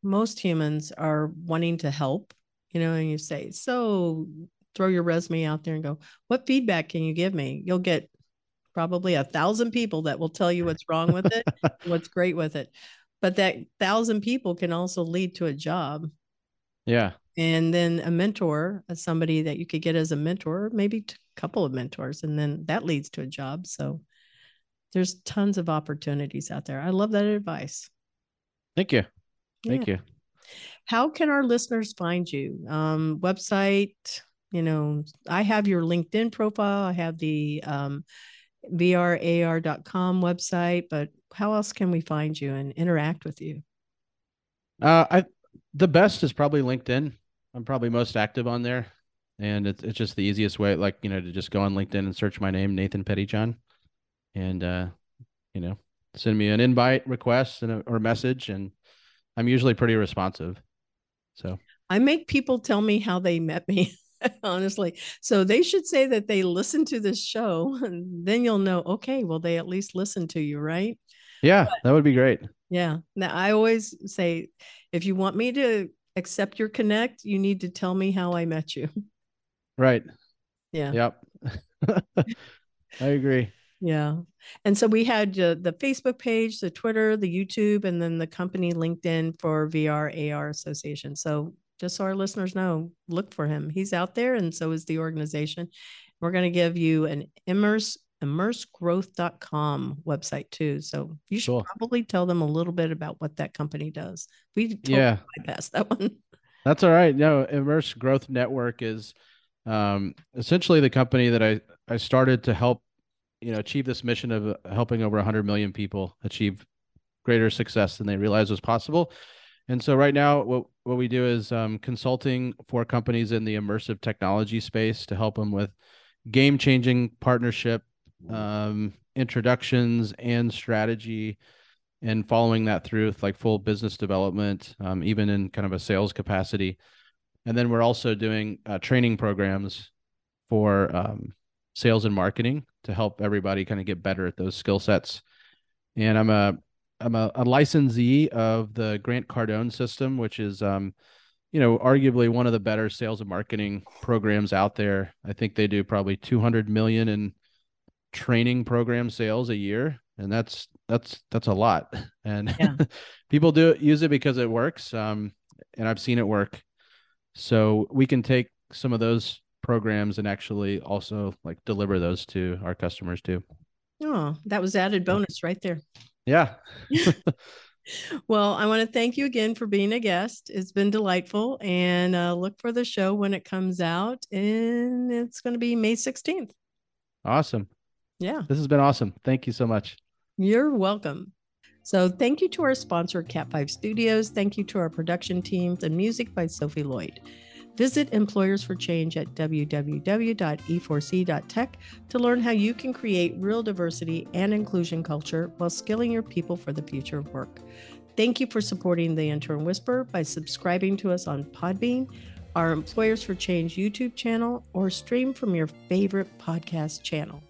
most humans are wanting to help, you know, and you say, so throw your resume out there and go, what feedback can you give me? You'll get probably a thousand people that will tell you what's wrong with it, what's great with it. But that thousand people can also lead to a job. Yeah. And then a mentor, somebody that you could get as a mentor, maybe a couple of mentors, and then that leads to a job. So there's tons of opportunities out there. I love that advice. Thank you. Thank yeah. you. How can our listeners find you? Um, website, you know, I have your LinkedIn profile. I have the um, vrar.com website, but how else can we find you and interact with you? Uh, I the best is probably LinkedIn. I'm probably most active on there, and it's it's just the easiest way, like you know, to just go on LinkedIn and search my name, Nathan Pettyjohn, and uh, you know, send me an invite request and a, or a message, and I'm usually pretty responsive. So I make people tell me how they met me. honestly. So they should say that they listen to this show, and then you'll know, okay, well, they at least listen to you, right? Yeah, but, that would be great. Yeah. Now, I always say, if you want me to accept your connect, you need to tell me how I met you. Right. Yeah. Yep. I agree. Yeah. And so we had uh, the Facebook page, the Twitter, the YouTube, and then the company LinkedIn for VR AR Association. So just so our listeners know, look for him. He's out there, and so is the organization. We're going to give you an immerse immersegrowth.com website too. So you should cool. probably tell them a little bit about what that company does. We totally yeah bypassed that one. That's all right. No, Immerse Growth Network is um, essentially the company that I I started to help you know achieve this mission of helping over 100 million people achieve greater success than they realized was possible and so right now, what what we do is um, consulting for companies in the immersive technology space to help them with game changing partnership um, introductions and strategy, and following that through with like full business development, um, even in kind of a sales capacity. And then we're also doing uh, training programs for um, sales and marketing to help everybody kind of get better at those skill sets. And I'm a I'm a, a licensee of the Grant Cardone system, which is um, you know, arguably one of the better sales and marketing programs out there. I think they do probably 200 million in training program sales a year. and that's that's that's a lot. And yeah. people do use it because it works. Um, and I've seen it work. So we can take some of those programs and actually also like deliver those to our customers too. Oh, that was added bonus right there. Yeah. well, I want to thank you again for being a guest. It's been delightful and uh, look for the show when it comes out. And it's going to be May 16th. Awesome. Yeah. This has been awesome. Thank you so much. You're welcome. So, thank you to our sponsor, Cat5 Studios. Thank you to our production teams and music by Sophie Lloyd. Visit Employers for Change at www.e4c.tech to learn how you can create real diversity and inclusion culture while skilling your people for the future of work. Thank you for supporting the Intern Whisperer by subscribing to us on Podbean, our Employers for Change YouTube channel, or stream from your favorite podcast channel.